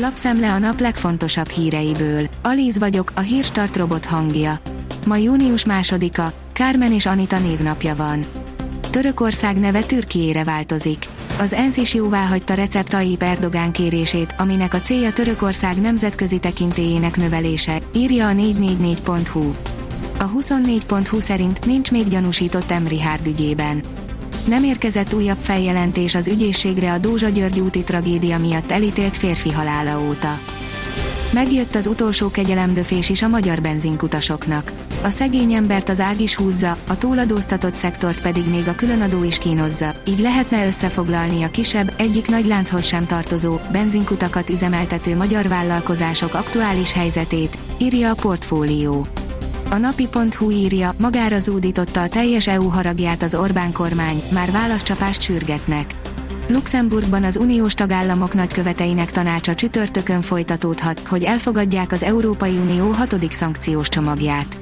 Lapszemle a nap legfontosabb híreiből. Alíz vagyok, a hírstart robot hangja. Ma június másodika, Kármen és Anita névnapja van. Törökország neve Türkiére változik. Az ENSZ is jóváhagyta Recep Tayyip Erdogán kérését, aminek a célja Törökország nemzetközi tekintélyének növelése, írja a 444.hu. A 24.hu szerint nincs még gyanúsított Emri Hárd ügyében. Nem érkezett újabb feljelentés az ügyészségre a Dózsa György úti tragédia miatt elítélt férfi halála óta. Megjött az utolsó kegyelemdöfés is a magyar benzinkutasoknak. A szegény embert az ág is húzza, a túladóztatott szektort pedig még a különadó is kínozza, így lehetne összefoglalni a kisebb, egyik nagy lánchoz sem tartozó, benzinkutakat üzemeltető magyar vállalkozások aktuális helyzetét, írja a portfólió. A napi.hu írja, magára zúdította a teljes EU haragját az Orbán kormány, már válaszcsapást sürgetnek. Luxemburgban az uniós tagállamok nagyköveteinek tanácsa csütörtökön folytatódhat, hogy elfogadják az Európai Unió hatodik szankciós csomagját.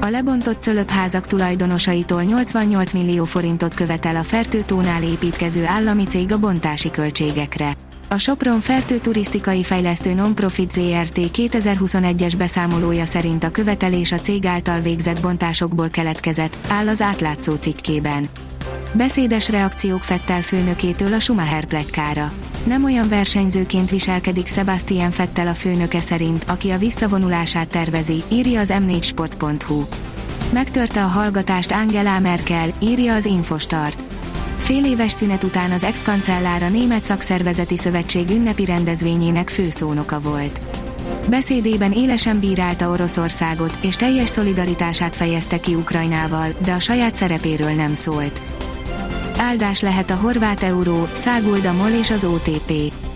A lebontott cölöpházak tulajdonosaitól 88 millió forintot követel a Fertőtónál építkező állami cég a bontási költségekre. A Sopron Fertő Turisztikai Fejlesztő Nonprofit ZRT 2021-es beszámolója szerint a követelés a cég által végzett bontásokból keletkezett, áll az átlátszó cikkében. Beszédes reakciók Fettel főnökétől a Schumacher pletykára. Nem olyan versenyzőként viselkedik Sebastian Fettel a főnöke szerint, aki a visszavonulását tervezi, írja az m4sport.hu. Megtörte a hallgatást Angela Merkel, írja az Infostart. Fél éves szünet után az ex-kancellár a Német Szakszervezeti Szövetség ünnepi rendezvényének főszónoka volt. Beszédében élesen bírálta Oroszországot, és teljes szolidaritását fejezte ki Ukrajnával, de a saját szerepéről nem szólt. Áldás lehet a horvát euró, száguld a MOL és az OTP.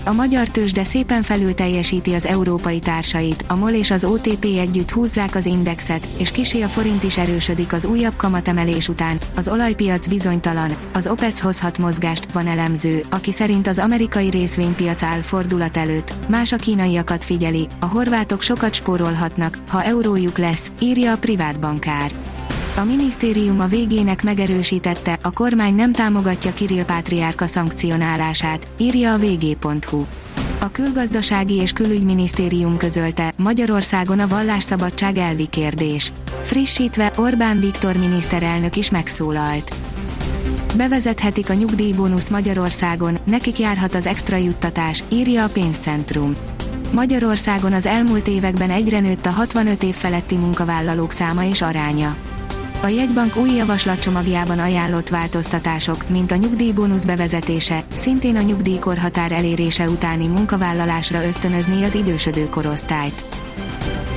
A magyar tőzsde szépen felül teljesíti az európai társait, a MOL és az OTP együtt húzzák az indexet, és kisé a forint is erősödik az újabb kamatemelés után, az olajpiac bizonytalan, az OPEC hozhat mozgást, van elemző, aki szerint az amerikai részvénypiac áll fordulat előtt, más a kínaiakat figyeli, a horvátok sokat spórolhatnak, ha eurójuk lesz, írja a privát bankár. A minisztérium a végének megerősítette, a kormány nem támogatja Kirill Pátriárka szankcionálását, írja a vg.hu. A külgazdasági és külügyminisztérium közölte, Magyarországon a vallásszabadság elvi kérdés. Frissítve Orbán Viktor miniszterelnök is megszólalt. Bevezethetik a nyugdíjbónuszt Magyarországon, nekik járhat az extra juttatás, írja a pénzcentrum. Magyarországon az elmúlt években egyre nőtt a 65 év feletti munkavállalók száma és aránya. A jegybank új javaslatcsomagjában ajánlott változtatások, mint a nyugdíjbónusz bevezetése, szintén a nyugdíjkorhatár elérése utáni munkavállalásra ösztönözni az idősödő korosztályt.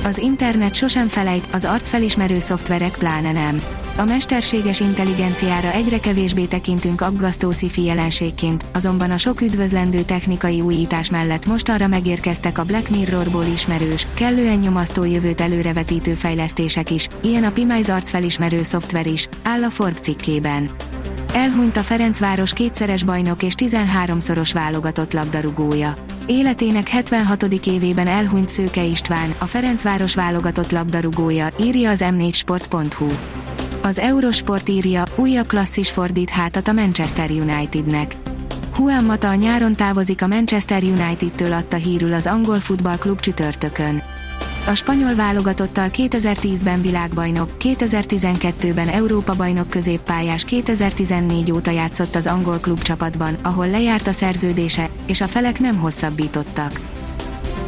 Az internet sosem felejt, az arcfelismerő szoftverek pláne nem. A mesterséges intelligenciára egyre kevésbé tekintünk aggasztó sci jelenségként, azonban a sok üdvözlendő technikai újítás mellett mostanra megérkeztek a Black Mirrorból ismerős, kellően nyomasztó jövőt előrevetítő fejlesztések is, ilyen a Pimize arcfelismerő szoftver is, áll a Forbes cikkében. Elhunyt a Ferencváros kétszeres bajnok és 13-szoros válogatott labdarúgója. Életének 76. évében elhunyt Szőke István, a Ferencváros válogatott labdarúgója, írja az m4sport.hu. Az Eurosport írja, újabb klasszis fordít hátat a Manchester Unitednek. Juan Mata a nyáron távozik a Manchester United-től adta hírül az angol futballklub csütörtökön. A spanyol válogatottal 2010-ben világbajnok, 2012-ben Európa-bajnok középpályás 2014 óta játszott az angol klub csapatban, ahol lejárt a szerződése, és a felek nem hosszabbítottak.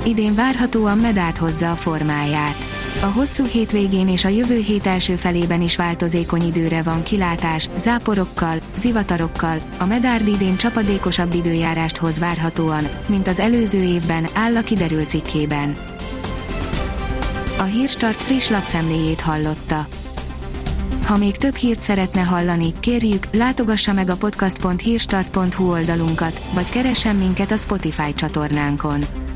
Idén várhatóan medált hozza a formáját. A hosszú hétvégén és a jövő hét első felében is változékony időre van kilátás, záporokkal, zivatarokkal, a medárd idén csapadékosabb időjárást hoz várhatóan, mint az előző évben, áll a kiderült cikkében. A Hírstart friss lapszemléjét hallotta. Ha még több hírt szeretne hallani, kérjük, látogassa meg a podcast.hírstart.hu oldalunkat, vagy keressen minket a Spotify csatornánkon